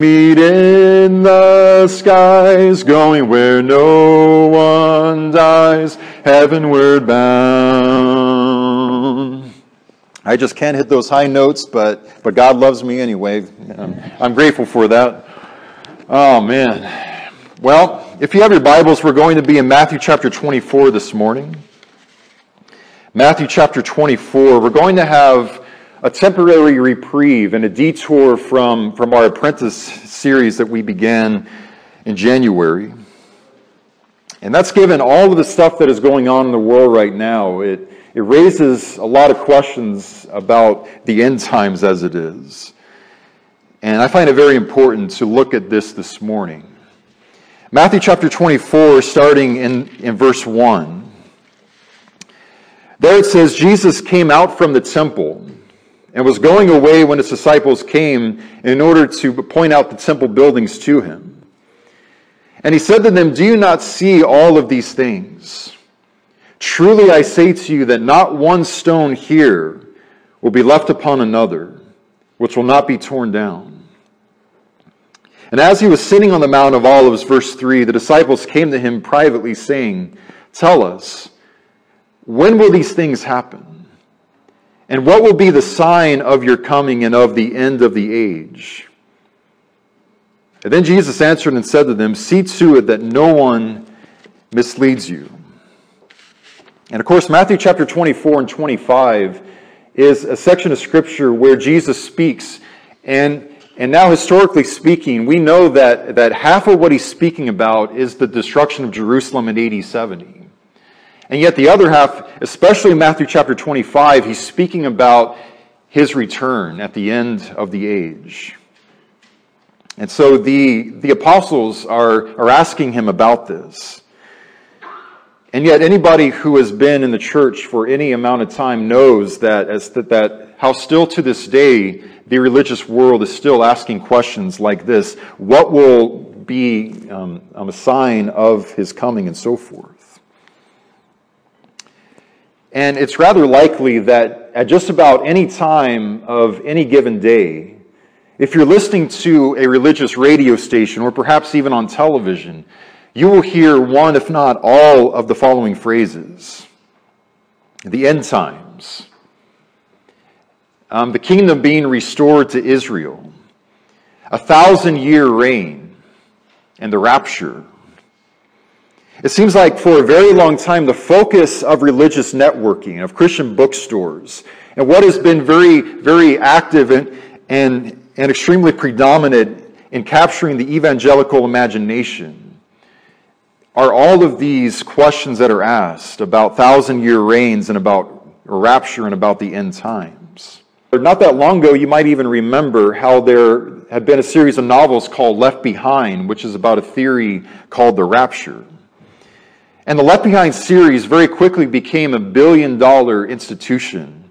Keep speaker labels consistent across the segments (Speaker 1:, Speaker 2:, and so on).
Speaker 1: Meet in the skies, going where no one dies, heavenward bound. I just can't hit those high notes, but, but God loves me anyway. I'm, I'm grateful for that. Oh, man. Well, if you have your Bibles, we're going to be in Matthew chapter 24 this morning. Matthew chapter 24. We're going to have a temporary reprieve and a detour from, from our apprentice series that we began in January. And that's given all of the stuff that is going on in the world right now. It, it raises a lot of questions about the end times as it is. And I find it very important to look at this this morning. Matthew chapter 24, starting in, in verse 1. There it says, Jesus came out from the temple and was going away when his disciples came in order to point out the temple buildings to him. And he said to them, Do you not see all of these things? Truly I say to you that not one stone here will be left upon another, which will not be torn down. And as he was sitting on the Mount of Olives, verse 3, the disciples came to him privately, saying, Tell us, when will these things happen? And what will be the sign of your coming and of the end of the age? And then Jesus answered and said to them, See to it that no one misleads you. And of course, Matthew chapter 24 and 25 is a section of scripture where Jesus speaks. And, and now, historically speaking, we know that, that half of what he's speaking about is the destruction of Jerusalem in AD 70. And yet, the other half, especially in Matthew chapter 25, he's speaking about his return at the end of the age. And so the, the apostles are, are asking him about this. And yet, anybody who has been in the church for any amount of time knows that, as that, that how still to this day the religious world is still asking questions like this What will be um, a sign of his coming and so forth? And it's rather likely that at just about any time of any given day, if you're listening to a religious radio station or perhaps even on television, you will hear one, if not all, of the following phrases. The end times, um, the kingdom being restored to Israel, a thousand year reign, and the rapture. It seems like for a very long time, the focus of religious networking, of Christian bookstores, and what has been very, very active and, and, and extremely predominant in capturing the evangelical imagination are all of these questions that are asked about thousand year reigns and about rapture and about the end times. Not that long ago, you might even remember how there had been a series of novels called Left Behind, which is about a theory called the rapture. And the Left Behind series very quickly became a billion dollar institution.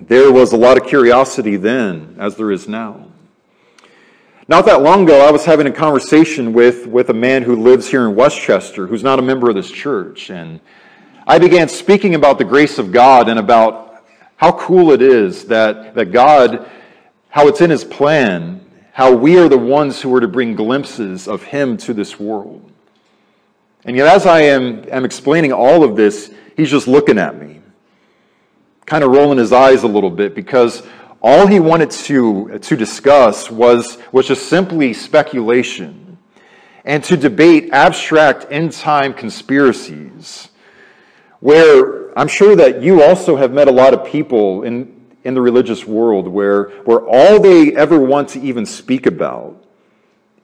Speaker 1: There was a lot of curiosity then, as there is now. Not that long ago, I was having a conversation with, with a man who lives here in Westchester, who's not a member of this church. And I began speaking about the grace of God and about how cool it is that, that God, how it's in His plan, how we are the ones who are to bring glimpses of Him to this world. And yet, as I am, am explaining all of this, he's just looking at me, kind of rolling his eyes a little bit, because all he wanted to, to discuss was, was just simply speculation and to debate abstract end time conspiracies. Where I'm sure that you also have met a lot of people in, in the religious world where, where all they ever want to even speak about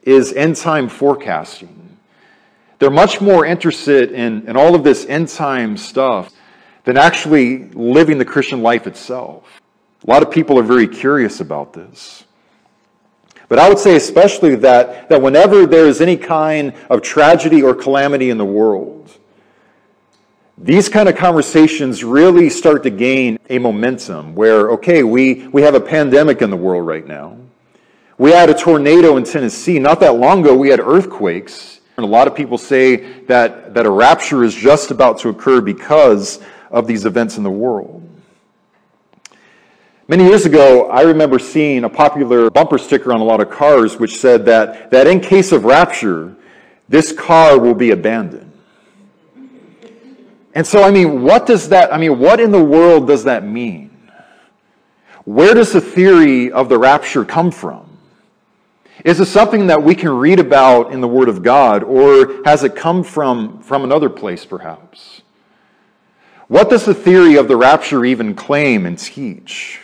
Speaker 1: is end time forecasting they're much more interested in, in all of this end time stuff than actually living the Christian life itself. A lot of people are very curious about this. But I would say, especially, that, that whenever there is any kind of tragedy or calamity in the world, these kind of conversations really start to gain a momentum where, okay, we, we have a pandemic in the world right now. We had a tornado in Tennessee. Not that long ago, we had earthquakes and a lot of people say that, that a rapture is just about to occur because of these events in the world. Many years ago, I remember seeing a popular bumper sticker on a lot of cars which said that, that in case of rapture, this car will be abandoned. And so, I mean, what does that, I mean, what in the world does that mean? Where does the theory of the rapture come from? Is it something that we can read about in the Word of God, or has it come from, from another place, perhaps? What does the theory of the rapture even claim and teach?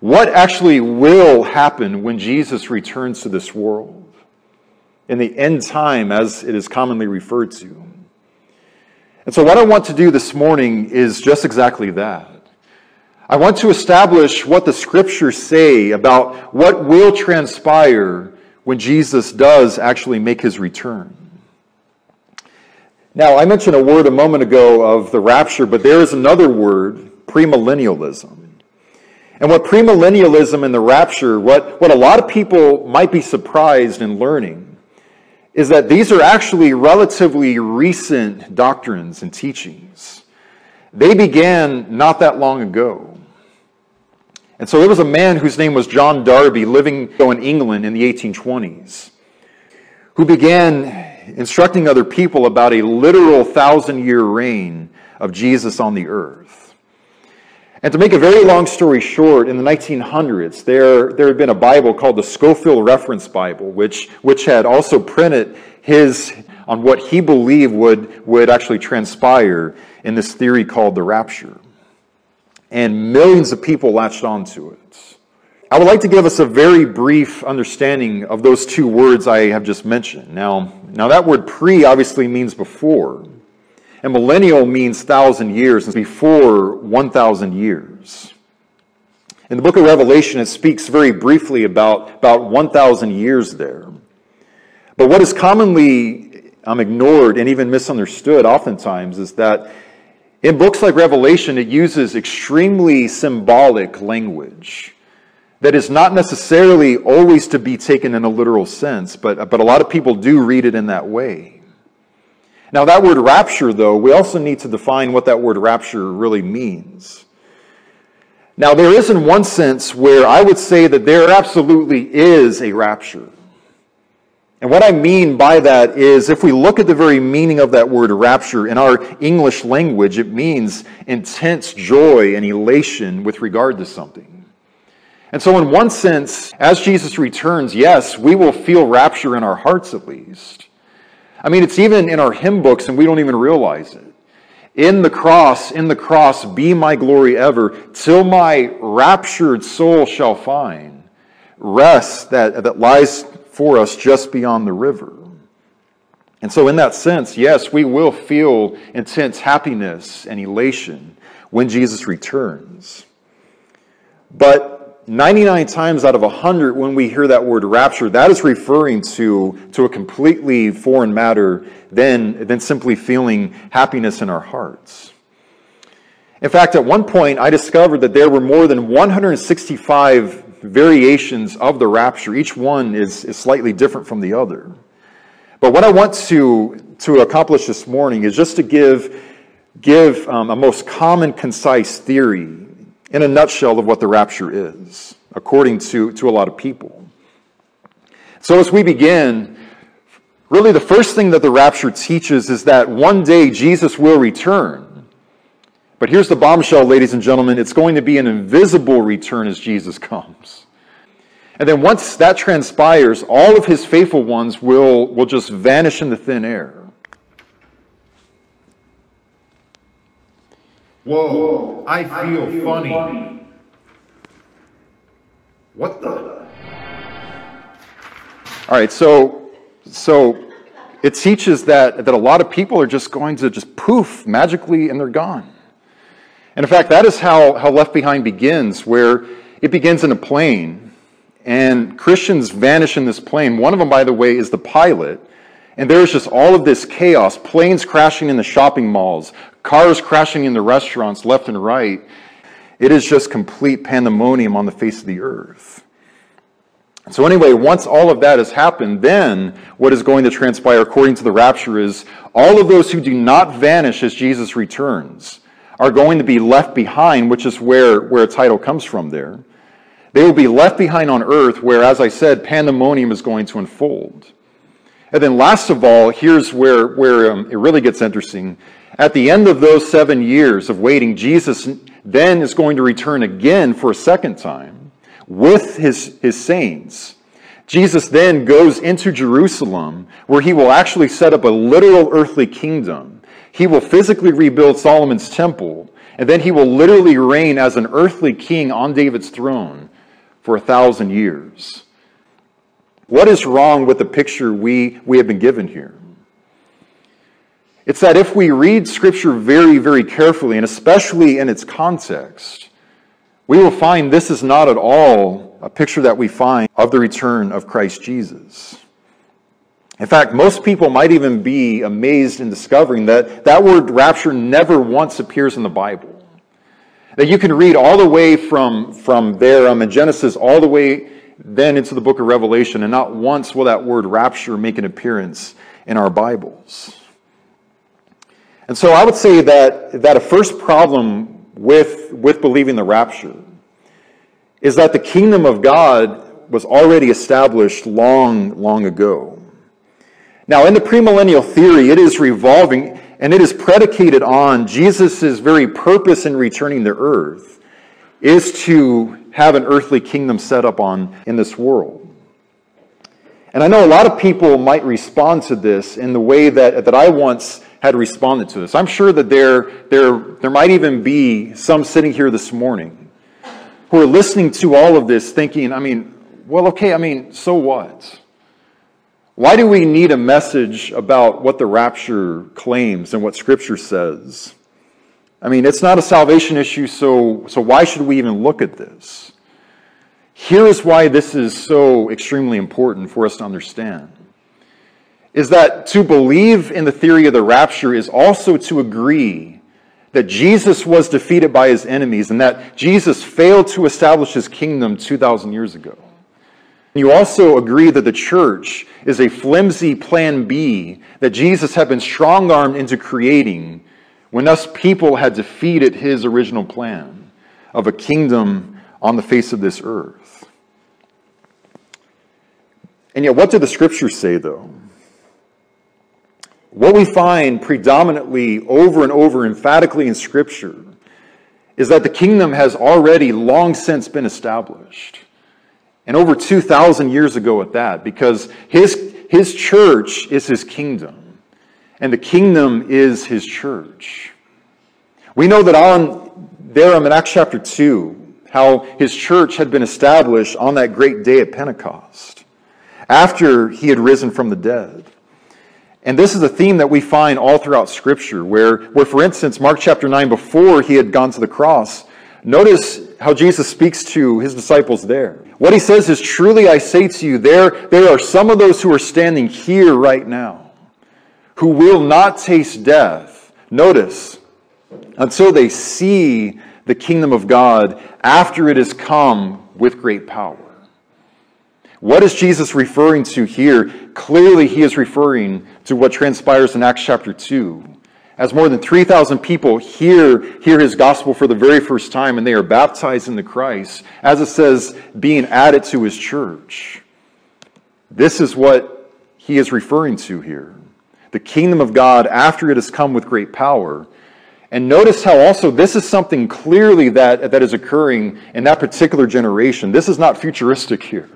Speaker 1: What actually will happen when Jesus returns to this world? In the end time, as it is commonly referred to. And so, what I want to do this morning is just exactly that. I want to establish what the scriptures say about what will transpire when Jesus does actually make his return. Now, I mentioned a word a moment ago of the rapture, but there is another word, premillennialism. And what premillennialism and the rapture, what, what a lot of people might be surprised in learning, is that these are actually relatively recent doctrines and teachings. They began not that long ago. And so there was a man whose name was John Darby living in England in the 1820s who began instructing other people about a literal thousand year reign of Jesus on the earth. And to make a very long story short, in the 1900s, there, there had been a Bible called the Scofield Reference Bible, which, which had also printed his on what he believed would, would actually transpire in this theory called the rapture. And millions of people latched onto it. I would like to give us a very brief understanding of those two words I have just mentioned. Now, now that word pre obviously means before. And millennial means thousand years, before 1,000 years. In the book of Revelation, it speaks very briefly about, about 1,000 years there. But what is commonly um, ignored and even misunderstood oftentimes is that in books like Revelation, it uses extremely symbolic language that is not necessarily always to be taken in a literal sense, but, but a lot of people do read it in that way. Now, that word rapture, though, we also need to define what that word rapture really means. Now, there is, in one sense, where I would say that there absolutely is a rapture. And what I mean by that is if we look at the very meaning of that word rapture in our English language, it means intense joy and elation with regard to something. And so, in one sense, as Jesus returns, yes, we will feel rapture in our hearts at least. I mean, it's even in our hymn books and we don't even realize it. In the cross, in the cross, be my glory ever, till my raptured soul shall find rest that, that lies for us just beyond the river. And so, in that sense, yes, we will feel intense happiness and elation when Jesus returns. But 99 times out of 100, when we hear that word rapture, that is referring to, to a completely foreign matter than, than simply feeling happiness in our hearts. In fact, at one point, I discovered that there were more than 165 variations of the rapture. Each one is, is slightly different from the other. But what I want to, to accomplish this morning is just to give, give um, a most common, concise theory in a nutshell of what the rapture is, according to, to a lot of people. So, as we begin, really the first thing that the rapture teaches is that one day Jesus will return. But here's the bombshell, ladies and gentlemen it's going to be an invisible return as Jesus comes. And then once that transpires, all of his faithful ones will, will just vanish in the thin air.
Speaker 2: Whoa, I feel, I feel funny. funny. What the? All
Speaker 1: right, so so it teaches that that a lot of people are just going to just poof magically and they're gone. And in fact, that is how, how Left Behind begins, where it begins in a plane, and Christians vanish in this plane. One of them, by the way, is the pilot. And there's just all of this chaos planes crashing in the shopping malls, cars crashing in the restaurants left and right. It is just complete pandemonium on the face of the earth. So, anyway, once all of that has happened, then what is going to transpire according to the rapture is all of those who do not vanish as Jesus returns are going to be left behind, which is where, where a title comes from there. They will be left behind on earth where, as I said, pandemonium is going to unfold. And then last of all, here's where, where um, it really gets interesting. At the end of those seven years of waiting, Jesus then is going to return again for a second time with his, his saints. Jesus then goes into Jerusalem where he will actually set up a literal earthly kingdom. He will physically rebuild Solomon's temple, and then he will literally reign as an earthly king on David's throne for a thousand years. What is wrong with the picture we, we have been given here? It's that if we read Scripture very, very carefully, and especially in its context, we will find this is not at all a picture that we find of the return of Christ Jesus. In fact, most people might even be amazed in discovering that that word rapture never once appears in the Bible. That you can read all the way from, from there um, in Genesis all the way then into the book of Revelation, and not once will that word rapture make an appearance in our Bibles. And so I would say that, that a first problem with, with believing the rapture is that the kingdom of God was already established long, long ago. Now, in the premillennial theory, it is revolving and it is predicated on Jesus' very purpose in returning to earth is to have an earthly kingdom set up on in this world. And I know a lot of people might respond to this in the way that, that I once had responded to this. I'm sure that there, there, there might even be some sitting here this morning who are listening to all of this thinking, I mean, well, okay, I mean, so what? Why do we need a message about what the rapture claims and what Scripture says? I mean, it's not a salvation issue, so, so why should we even look at this? Here is why this is so extremely important for us to understand is that to believe in the theory of the rapture is also to agree that Jesus was defeated by his enemies and that Jesus failed to establish his kingdom 2,000 years ago. You also agree that the church is a flimsy plan B that Jesus had been strong armed into creating when us people had defeated his original plan of a kingdom on the face of this earth. And yet, what did the scriptures say, though? What we find predominantly over and over emphatically in Scripture is that the kingdom has already long since been established. And over 2,000 years ago at that, because his, his church is his kingdom, and the kingdom is his church. We know that on there in Acts chapter 2, how his church had been established on that great day at Pentecost, after he had risen from the dead. And this is a theme that we find all throughout Scripture, where, where, for instance, Mark chapter 9, before he had gone to the cross, notice how Jesus speaks to his disciples there. What he says is, Truly I say to you, there, there are some of those who are standing here right now who will not taste death. Notice, until they see the kingdom of God after it has come with great power. What is Jesus referring to here? Clearly, he is referring to what transpires in Acts chapter 2. As more than 3,000 people hear, hear his gospel for the very first time and they are baptized in the Christ, as it says, being added to his church. This is what he is referring to here. The kingdom of God after it has come with great power. And notice how also this is something clearly that, that is occurring in that particular generation. This is not futuristic here.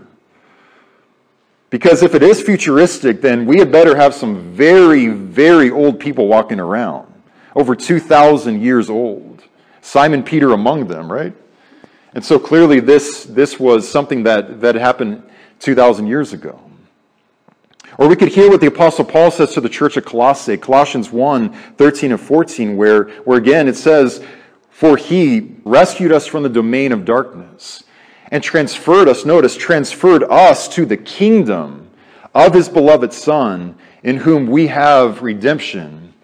Speaker 1: Because if it is futuristic, then we had better have some very, very old people walking around, over 2,000 years old. Simon Peter among them, right? And so clearly this, this was something that, that happened 2,000 years ago. Or we could hear what the Apostle Paul says to the church of Colossae, Colossians 1 13 and 14, where, where again it says, For he rescued us from the domain of darkness and transferred us, notice, transferred us to the kingdom of his beloved Son, in whom we have redemption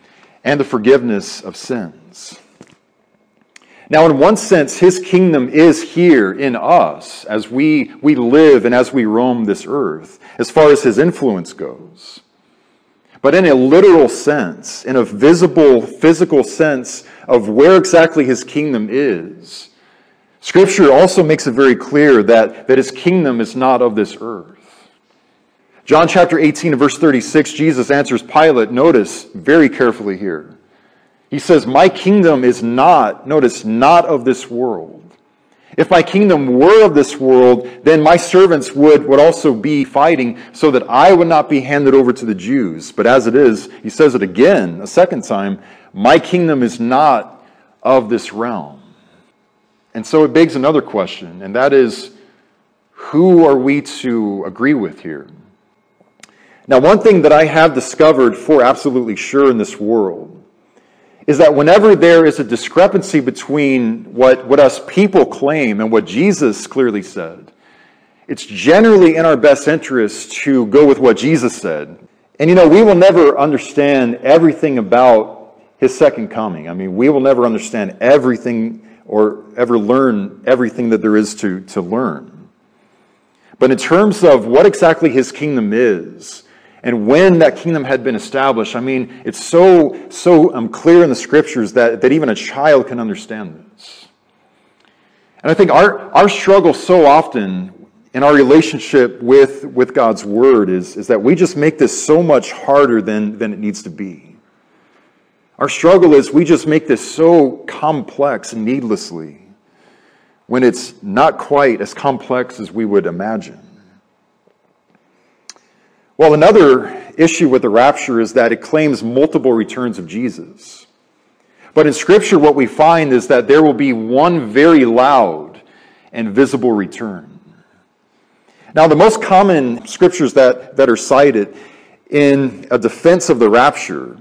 Speaker 1: and the forgiveness of sins. Now, in one sense, his kingdom is here in us as we, we live and as we roam this earth, as far as his influence goes. but in a literal sense, in a visible, physical sense of where exactly his kingdom is. Scripture also makes it very clear that, that his kingdom is not of this earth. John chapter 18 and verse 36, Jesus answers Pilate. Notice very carefully here. He says, My kingdom is not, notice, not of this world. If my kingdom were of this world, then my servants would, would also be fighting so that I would not be handed over to the Jews. But as it is, he says it again, a second time, my kingdom is not of this realm. And so it begs another question, and that is, who are we to agree with here? Now, one thing that I have discovered for absolutely sure in this world is that whenever there is a discrepancy between what, what us people claim and what Jesus clearly said, it's generally in our best interest to go with what Jesus said. And you know, we will never understand everything about his second coming. I mean, we will never understand everything or ever learn everything that there is to, to learn. But in terms of what exactly his kingdom is, and when that kingdom had been established. I mean, it's so, so um, clear in the scriptures that, that even a child can understand this. And I think our, our struggle so often in our relationship with, with God's word is, is that we just make this so much harder than, than it needs to be. Our struggle is we just make this so complex needlessly when it's not quite as complex as we would imagine. Well, another issue with the rapture is that it claims multiple returns of Jesus. But in Scripture, what we find is that there will be one very loud and visible return. Now, the most common scriptures that, that are cited in a defense of the rapture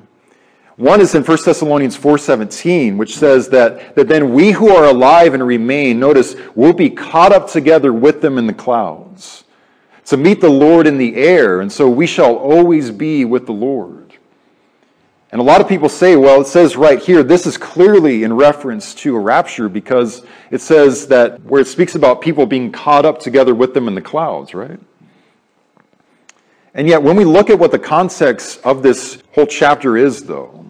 Speaker 1: one is in 1 Thessalonians 4:17, which says that, that then we who are alive and remain, notice, will be caught up together with them in the clouds to meet the Lord in the air, and so we shall always be with the Lord. And a lot of people say, well, it says right here, this is clearly in reference to a rapture because it says that where it speaks about people being caught up together with them in the clouds, right? And yet, when we look at what the context of this whole chapter is, though,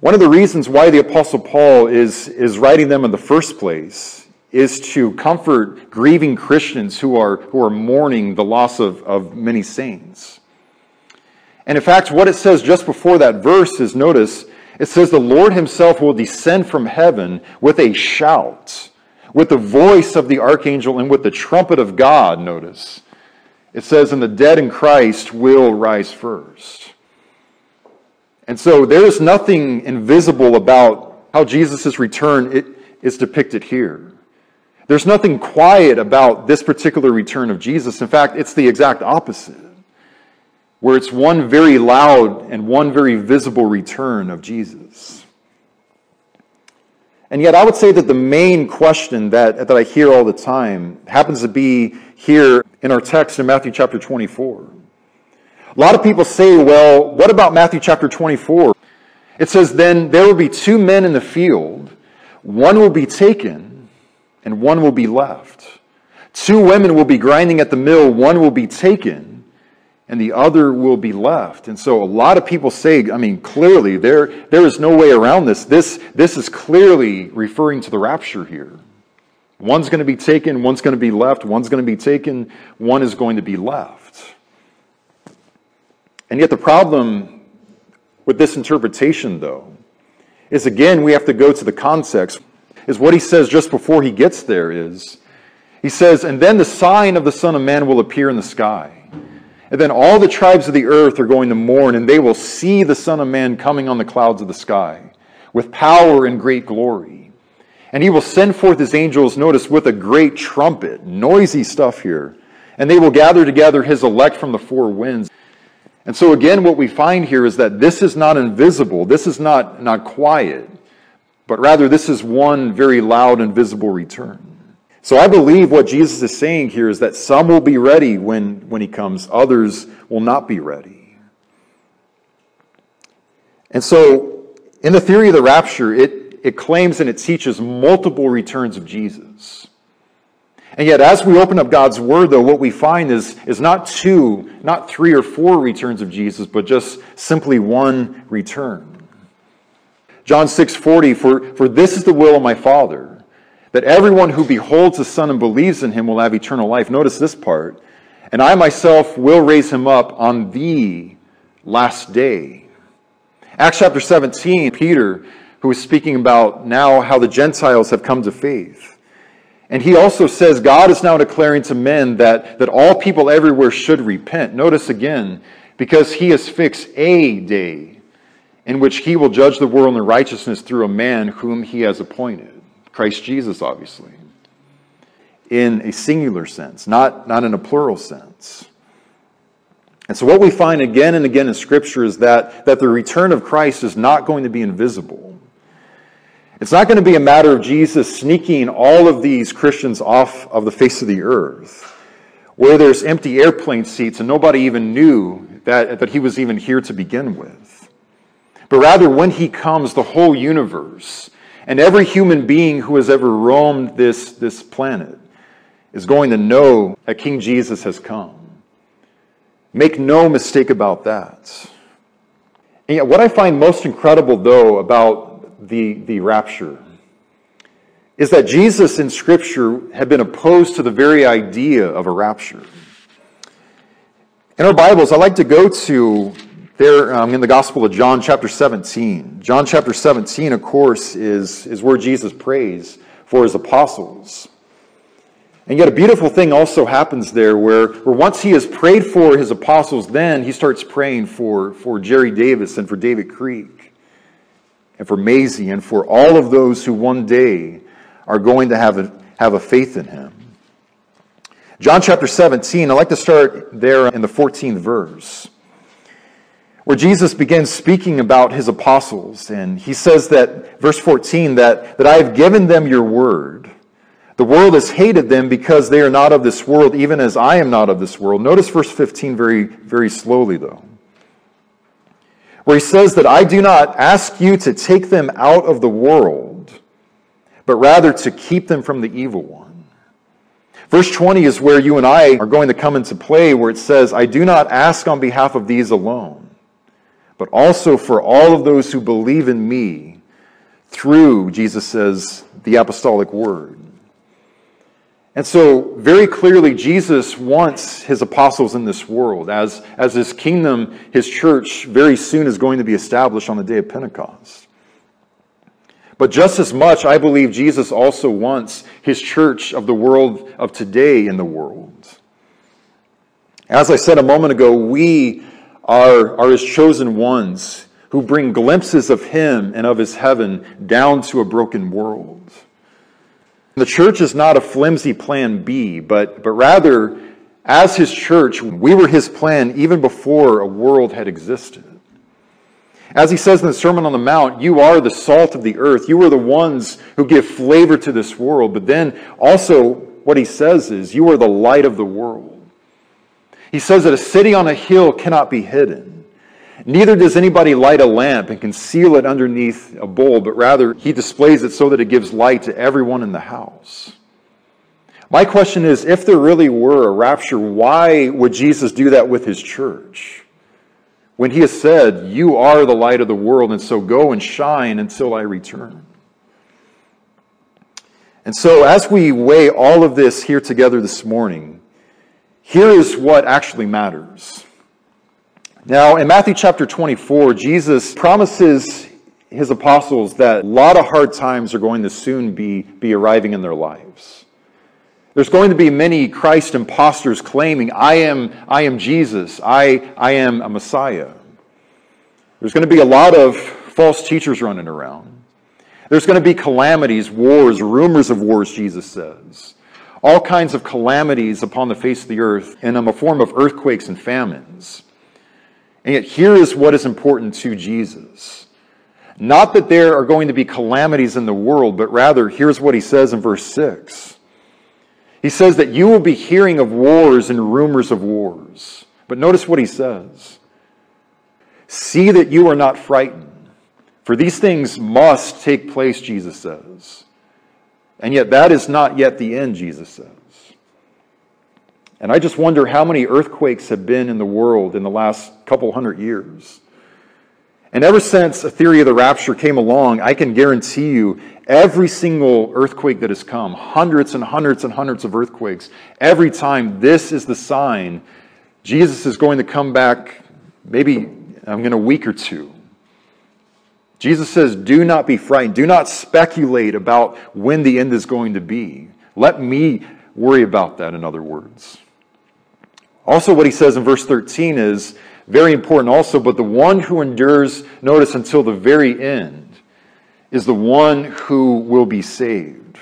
Speaker 1: one of the reasons why the Apostle Paul is, is writing them in the first place is to comfort grieving Christians who are, who are mourning the loss of, of many saints. And in fact, what it says just before that verse is notice, it says, The Lord himself will descend from heaven with a shout, with the voice of the archangel, and with the trumpet of God, notice. It says, And the dead in Christ will rise first. And so there is nothing invisible about how Jesus' return is depicted here. There's nothing quiet about this particular return of Jesus. In fact, it's the exact opposite, where it's one very loud and one very visible return of Jesus. And yet, I would say that the main question that, that I hear all the time happens to be here in our text in Matthew chapter 24. A lot of people say, well, what about Matthew chapter 24? It says, Then there will be two men in the field, one will be taken and one will be left. Two women will be grinding at the mill, one will be taken, and the other will be left. And so a lot of people say, I mean, clearly, there, there is no way around this. this. This is clearly referring to the rapture here. One's going to be taken, one's going to be left, one's going to be taken, one is going to be left. And yet, the problem with this interpretation, though, is again, we have to go to the context is what he says just before he gets there is he says, And then the sign of the Son of Man will appear in the sky. And then all the tribes of the earth are going to mourn, and they will see the Son of Man coming on the clouds of the sky with power and great glory. And he will send forth his angels, notice, with a great trumpet, noisy stuff here. And they will gather together his elect from the four winds. And so, again, what we find here is that this is not invisible, this is not, not quiet but rather this is one very loud and visible return. So I believe what Jesus is saying here is that some will be ready when, when he comes, others will not be ready. And so, in the theory of the rapture, it, it claims and it teaches multiple returns of Jesus. And yet, as we open up God's Word, though, what we find is, is not two, not three or four returns of Jesus, but just simply one return. John 6 40, for, for this is the will of my Father, that everyone who beholds the Son and believes in him will have eternal life. Notice this part. And I myself will raise him up on the last day. Acts chapter 17, Peter, who is speaking about now how the Gentiles have come to faith. And he also says God is now declaring to men that, that all people everywhere should repent. Notice again, because he has fixed a day in which he will judge the world in righteousness through a man whom he has appointed. Christ Jesus, obviously. In a singular sense, not, not in a plural sense. And so, what we find again and again in Scripture is that, that the return of Christ is not going to be invisible. It's not going to be a matter of Jesus sneaking all of these Christians off of the face of the earth, where there's empty airplane seats and nobody even knew that, that he was even here to begin with. But rather, when he comes, the whole universe and every human being who has ever roamed this, this planet is going to know that King Jesus has come. Make no mistake about that. And yet, what I find most incredible, though, about the, the rapture is that Jesus in Scripture had been opposed to the very idea of a rapture. In our Bibles, I like to go to there um, in the Gospel of John, chapter 17. John, chapter 17, of course, is, is where Jesus prays for his apostles. And yet, a beautiful thing also happens there where, where once he has prayed for his apostles, then he starts praying for, for Jerry Davis and for David Creek and for Maisie and for all of those who one day are going to have a, have a faith in him. John chapter 17, I'd like to start there in the 14th verse, where Jesus begins speaking about his apostles. And he says that, verse 14, that, that I have given them your word the world has hated them because they are not of this world, even as I am not of this world. Notice verse 15 very, very slowly, though, where he says that I do not ask you to take them out of the world, but rather to keep them from the evil one. Verse 20 is where you and I are going to come into play, where it says, I do not ask on behalf of these alone, but also for all of those who believe in me through, Jesus says, the apostolic word. And so, very clearly, Jesus wants his apostles in this world. As, as his kingdom, his church, very soon is going to be established on the day of Pentecost. But just as much, I believe Jesus also wants his church of the world of today in the world. As I said a moment ago, we are, are his chosen ones who bring glimpses of him and of his heaven down to a broken world. The church is not a flimsy plan B, but, but rather, as his church, we were his plan even before a world had existed. As he says in the Sermon on the Mount, you are the salt of the earth. You are the ones who give flavor to this world. But then also, what he says is, you are the light of the world. He says that a city on a hill cannot be hidden. Neither does anybody light a lamp and conceal it underneath a bowl, but rather he displays it so that it gives light to everyone in the house. My question is if there really were a rapture, why would Jesus do that with his church? When he has said, You are the light of the world, and so go and shine until I return. And so, as we weigh all of this here together this morning, here is what actually matters. Now, in Matthew chapter 24, Jesus promises his apostles that a lot of hard times are going to soon be, be arriving in their lives. There's going to be many Christ impostors claiming, I am, I am Jesus, I, I am a Messiah. There's going to be a lot of false teachers running around. There's going to be calamities, wars, rumors of wars, Jesus says. All kinds of calamities upon the face of the earth in a form of earthquakes and famines. And yet, here is what is important to Jesus. Not that there are going to be calamities in the world, but rather, here's what he says in verse 6. He says that you will be hearing of wars and rumors of wars. But notice what he says See that you are not frightened, for these things must take place, Jesus says. And yet, that is not yet the end, Jesus says. And I just wonder how many earthquakes have been in the world in the last couple hundred years. And ever since a theory of the rapture came along, I can guarantee you every single earthquake that has come, hundreds and hundreds and hundreds of earthquakes, every time this is the sign Jesus is going to come back maybe I'm going a week or two. Jesus says, Do not be frightened. Do not speculate about when the end is going to be. Let me worry about that, in other words. Also, what he says in verse 13 is very important also, but the one who endures, notice, until the very end is the one who will be saved.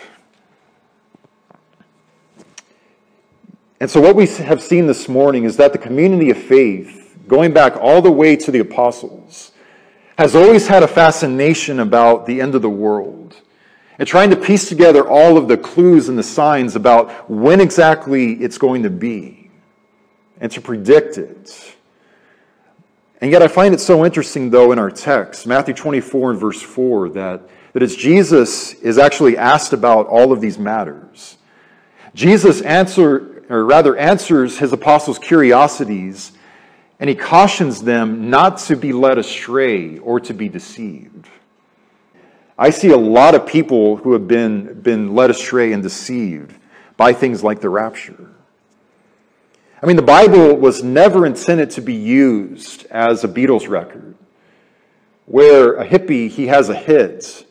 Speaker 1: And so, what we have seen this morning is that the community of faith, going back all the way to the apostles, has always had a fascination about the end of the world and trying to piece together all of the clues and the signs about when exactly it's going to be and to predict it. And yet, I find it so interesting, though, in our text, Matthew 24 and verse 4, that, that as Jesus is actually asked about all of these matters, Jesus answer, or rather answers his apostles' curiosities, and he cautions them not to be led astray or to be deceived. I see a lot of people who have been, been led astray and deceived by things like the rapture. I mean, the Bible was never intended to be used as a Beatles record, where a hippie, he has a hit,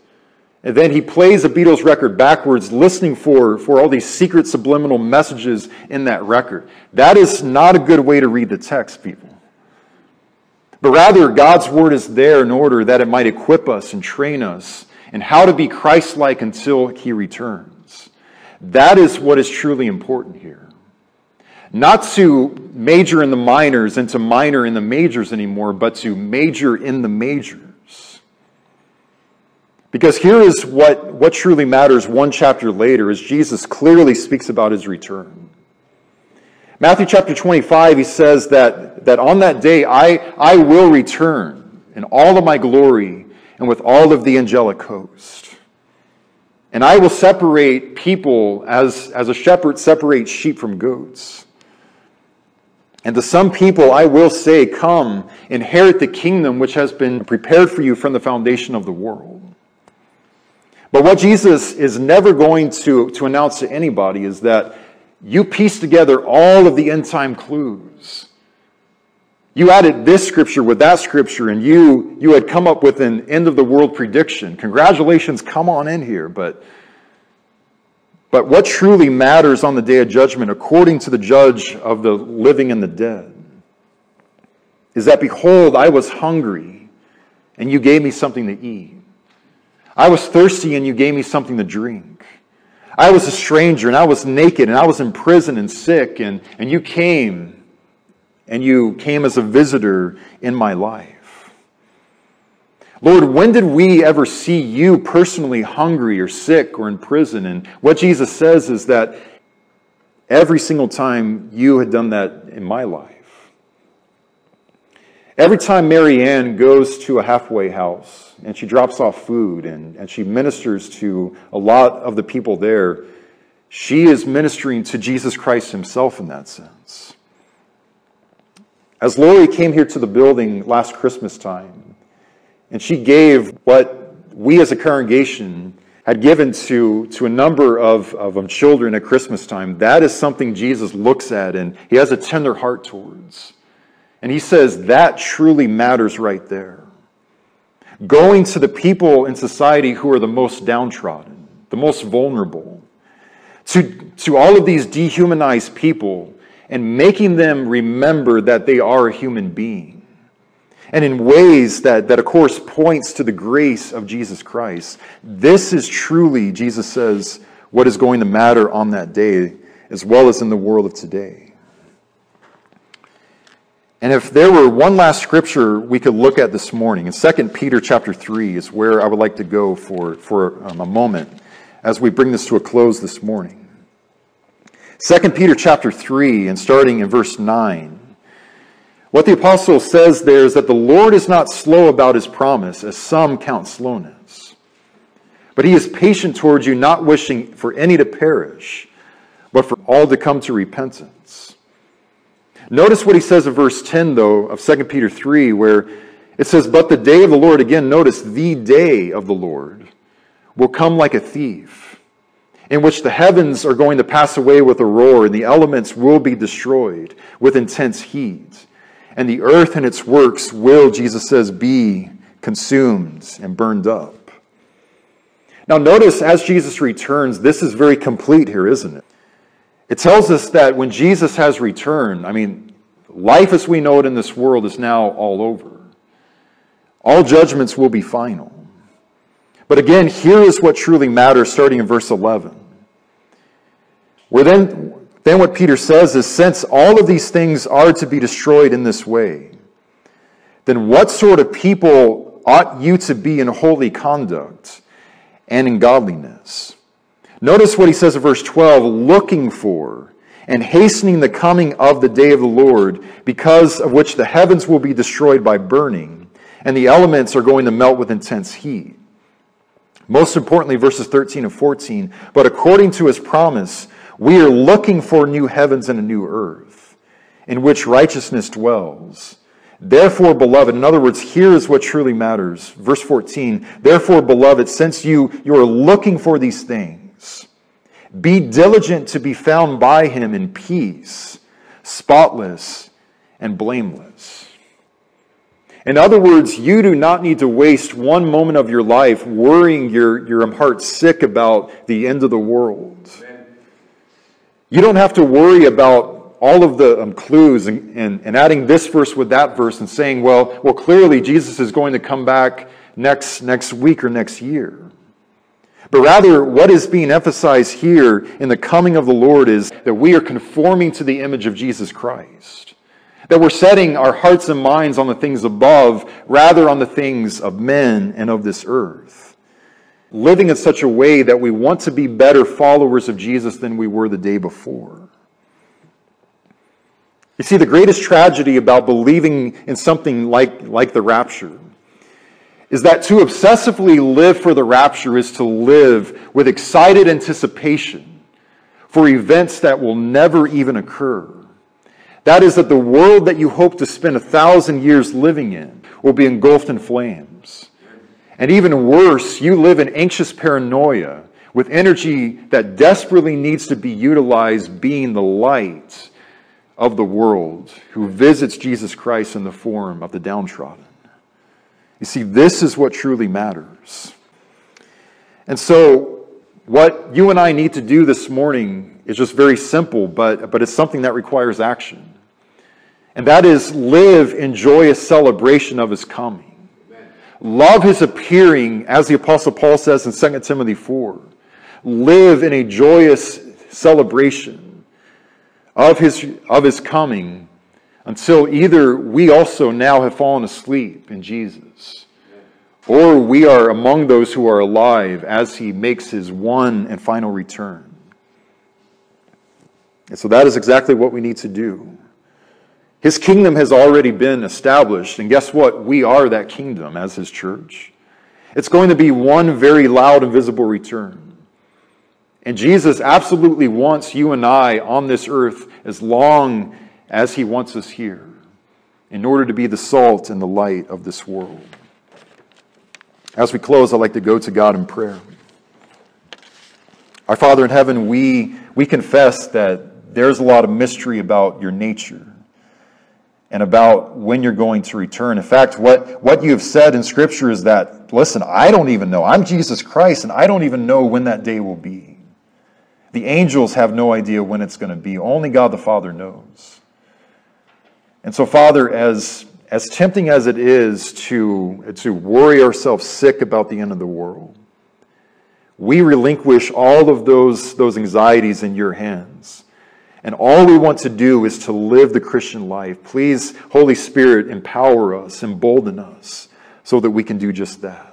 Speaker 1: and then he plays a Beatles record backwards, listening for, for all these secret subliminal messages in that record. That is not a good way to read the text, people. But rather, God's word is there in order that it might equip us and train us in how to be Christ like until he returns. That is what is truly important here. Not to major in the minors and to minor in the majors anymore, but to major in the majors. Because here is what, what truly matters one chapter later as Jesus clearly speaks about his return. Matthew chapter 25, he says that, that on that day I, I will return in all of my glory and with all of the angelic host. And I will separate people as, as a shepherd separates sheep from goats. And to some people, I will say, Come, inherit the kingdom which has been prepared for you from the foundation of the world. But what Jesus is never going to, to announce to anybody is that you piece together all of the end time clues. You added this scripture with that scripture, and you, you had come up with an end of the world prediction. Congratulations, come on in here. But but what truly matters on the day of judgment, according to the judge of the living and the dead, is that, behold, I was hungry, and you gave me something to eat. I was thirsty, and you gave me something to drink. I was a stranger, and I was naked, and I was in prison and sick, and, and you came, and you came as a visitor in my life. Lord, when did we ever see you personally hungry or sick or in prison? And what Jesus says is that every single time you had done that in my life. Every time Mary Ann goes to a halfway house and she drops off food and, and she ministers to a lot of the people there, she is ministering to Jesus Christ himself in that sense. As Lori came here to the building last Christmas time, and she gave what we as a congregation had given to, to a number of, of children at Christmas time. That is something Jesus looks at and he has a tender heart towards. And he says that truly matters right there. Going to the people in society who are the most downtrodden, the most vulnerable, to, to all of these dehumanized people and making them remember that they are a human being and in ways that, that, of course, points to the grace of Jesus Christ. This is truly, Jesus says, what is going to matter on that day, as well as in the world of today. And if there were one last scripture we could look at this morning, in 2 Peter chapter 3 is where I would like to go for, for um, a moment as we bring this to a close this morning. 2 Peter chapter 3, and starting in verse 9. What the apostle says there is that the Lord is not slow about his promise, as some count slowness, but he is patient towards you, not wishing for any to perish, but for all to come to repentance. Notice what he says in verse 10, though, of 2 Peter 3, where it says, But the day of the Lord, again, notice the day of the Lord will come like a thief, in which the heavens are going to pass away with a roar, and the elements will be destroyed with intense heat. And the earth and its works will, Jesus says, be consumed and burned up. Now, notice as Jesus returns, this is very complete here, isn't it? It tells us that when Jesus has returned, I mean, life as we know it in this world is now all over. All judgments will be final. But again, here is what truly matters, starting in verse 11. Where then, then what Peter says is since all of these things are to be destroyed in this way, then what sort of people ought you to be in holy conduct and in godliness? Notice what he says in verse 12 looking for and hastening the coming of the day of the Lord, because of which the heavens will be destroyed by burning, and the elements are going to melt with intense heat. Most importantly, verses 13 and 14, but according to his promise, we are looking for new heavens and a new earth, in which righteousness dwells. Therefore, beloved, in other words, here is what truly matters. Verse 14, therefore, beloved, since you, you are looking for these things, be diligent to be found by him in peace, spotless and blameless. In other words, you do not need to waste one moment of your life worrying your, your heart sick about the end of the world. You don't have to worry about all of the um, clues and, and, and adding this verse with that verse and saying, well, well, clearly Jesus is going to come back next, next week or next year. But rather, what is being emphasized here in the coming of the Lord is that we are conforming to the image of Jesus Christ. That we're setting our hearts and minds on the things above rather on the things of men and of this earth. Living in such a way that we want to be better followers of Jesus than we were the day before. You see, the greatest tragedy about believing in something like, like the rapture is that to obsessively live for the rapture is to live with excited anticipation for events that will never even occur. That is, that the world that you hope to spend a thousand years living in will be engulfed in flames. And even worse, you live in anxious paranoia with energy that desperately needs to be utilized being the light of the world who visits Jesus Christ in the form of the downtrodden. You see, this is what truly matters. And so, what you and I need to do this morning is just very simple, but, but it's something that requires action. And that is live in joyous celebration of his coming. Love his appearing, as the Apostle Paul says in 2 Timothy 4. Live in a joyous celebration of his, of his coming until either we also now have fallen asleep in Jesus, or we are among those who are alive as he makes his one and final return. And so that is exactly what we need to do. His kingdom has already been established, and guess what? We are that kingdom as his church. It's going to be one very loud and visible return. And Jesus absolutely wants you and I on this earth as long as He wants us here in order to be the salt and the light of this world. As we close, I'd like to go to God in prayer. Our Father in heaven, we, we confess that there's a lot of mystery about your nature and about when you're going to return. In fact, what, what you have said in Scripture is that, listen, I don't even know. I'm Jesus Christ, and I don't even know when that day will be. The angels have no idea when it's going to be. Only God the Father knows. And so, Father, as, as tempting as it is to, to worry ourselves sick about the end of the world, we relinquish all of those, those anxieties in your hands. And all we want to do is to live the Christian life. Please, Holy Spirit, empower us, embolden us, so that we can do just that.